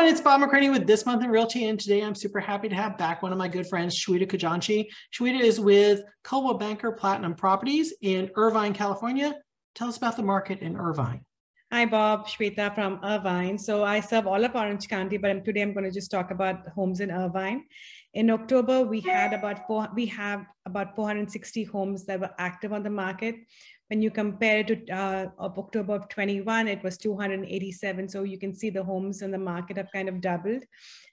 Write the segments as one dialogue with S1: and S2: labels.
S1: everyone, it's Bob McCranie with This Month in Realty, and today I'm super happy to have back one of my good friends, Shweta Kajanchi. Shweta is with Coldwell Banker Platinum Properties in Irvine, California. Tell us about the market in Irvine.
S2: Hi, Bob. Shweta from Irvine. So I serve all of Orange County, but today I'm going to just talk about homes in Irvine. In October, we had about four, we have about 460 homes that were active on the market. When you compare it to uh, of October of 21, it was 287. So you can see the homes in the market have kind of doubled.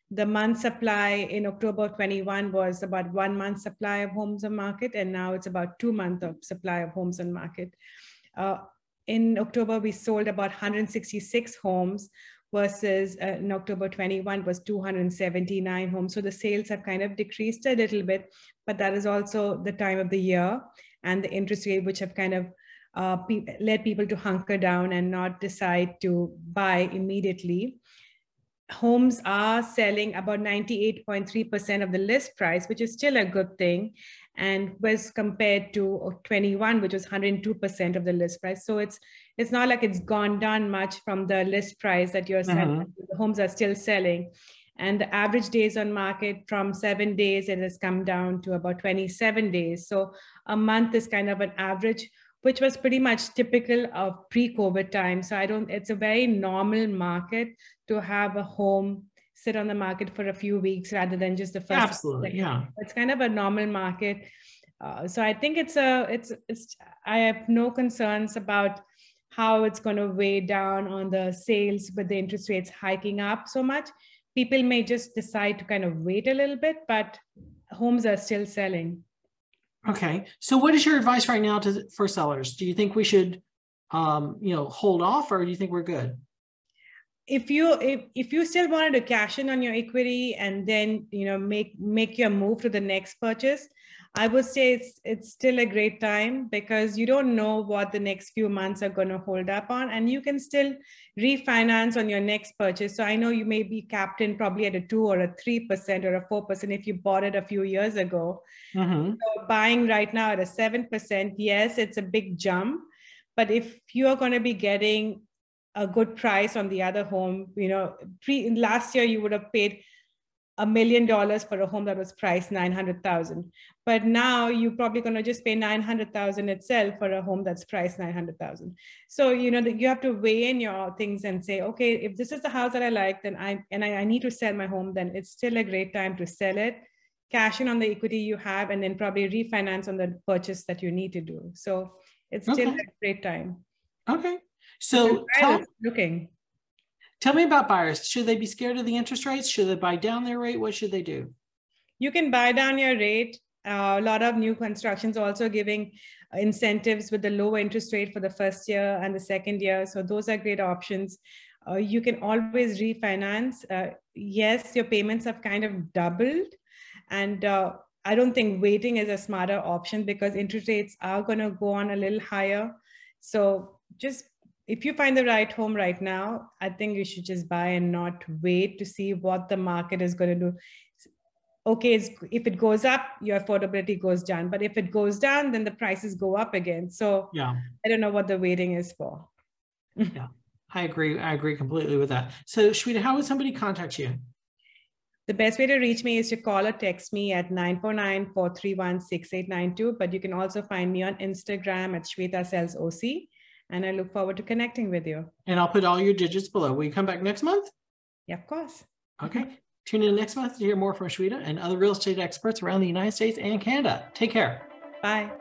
S2: The month supply in October of 21 was about one month supply of homes on market, and now it's about two months of supply of homes on market. Uh, in October, we sold about 166 homes versus uh, in October 21 was 279 homes. So the sales have kind of decreased a little bit, but that is also the time of the year and the interest rate, which have kind of uh, pe led people to hunker down and not decide to buy immediately. Homes are selling about 98.3% of the list price, which is still a good thing, and was compared to 21, which was 102% of the list price. So it's it's not like it's gone down much from the list price that you're selling. Mm-hmm. The homes are still selling. And the average days on market from seven days, it has come down to about 27 days. So a month is kind of an average which was pretty much typical of pre-COVID time. So I don't, it's a very normal market to have a home sit on the market for a few weeks rather than just the first.
S1: Absolutely, yeah.
S2: It's kind of a normal market. Uh, so I think it's a, it's, it's, I have no concerns about how it's going to weigh down on the sales with the interest rates hiking up so much. People may just decide to kind of wait a little bit, but homes are still selling.
S1: Okay. So what is your advice right now to for sellers? Do you think we should um, you know, hold off or do you think we're good?
S2: If you if, if you still wanted to cash in on your equity and then you know make make your move to the next purchase, I would say it's it's still a great time because you don't know what the next few months are going to hold up on, and you can still refinance on your next purchase. So I know you may be capped in probably at a two or a three percent or a four percent if you bought it a few years ago. Mm-hmm. So buying right now at a seven percent, yes, it's a big jump, but if you are going to be getting a good price on the other home, you know, pre last year you would have paid a million dollars for a home that was priced 900,000. But now you're probably going to just pay 900,000 itself for a home that's priced 900,000. So, you know, you have to weigh in your things and say, okay, if this is the house that I like, then I, and I, I need to sell my home, then it's still a great time to sell it, cash in on the equity you have, and then probably refinance on the purchase that you need to do. So it's still okay. a great time.
S1: Okay. So
S2: tell, looking.
S1: Tell me about buyers. Should they be scared of the interest rates? Should they buy down their rate? What should they do?
S2: You can buy down your rate. Uh, a lot of new constructions also giving incentives with the low interest rate for the first year and the second year. So those are great options. Uh, you can always refinance. Uh, yes, your payments have kind of doubled. And uh, I don't think waiting is a smarter option because interest rates are going to go on a little higher. So just if you find the right home right now, I think you should just buy and not wait to see what the market is going to do. Okay, if it goes up, your affordability goes down. But if it goes down, then the prices go up again. So yeah, I don't know what the waiting is for.
S1: yeah, I agree. I agree completely with that. So, Shweta, how would somebody contact you?
S2: The best way to reach me is to call or text me at 949-431-6892. But you can also find me on Instagram at Shweta Sells OC and I look forward to connecting with you.
S1: And I'll put all your digits below. Will you come back next month?
S2: Yeah, of course.
S1: Okay. Tune in next month to hear more from Shweta and other real estate experts around the United States and Canada. Take care.
S2: Bye.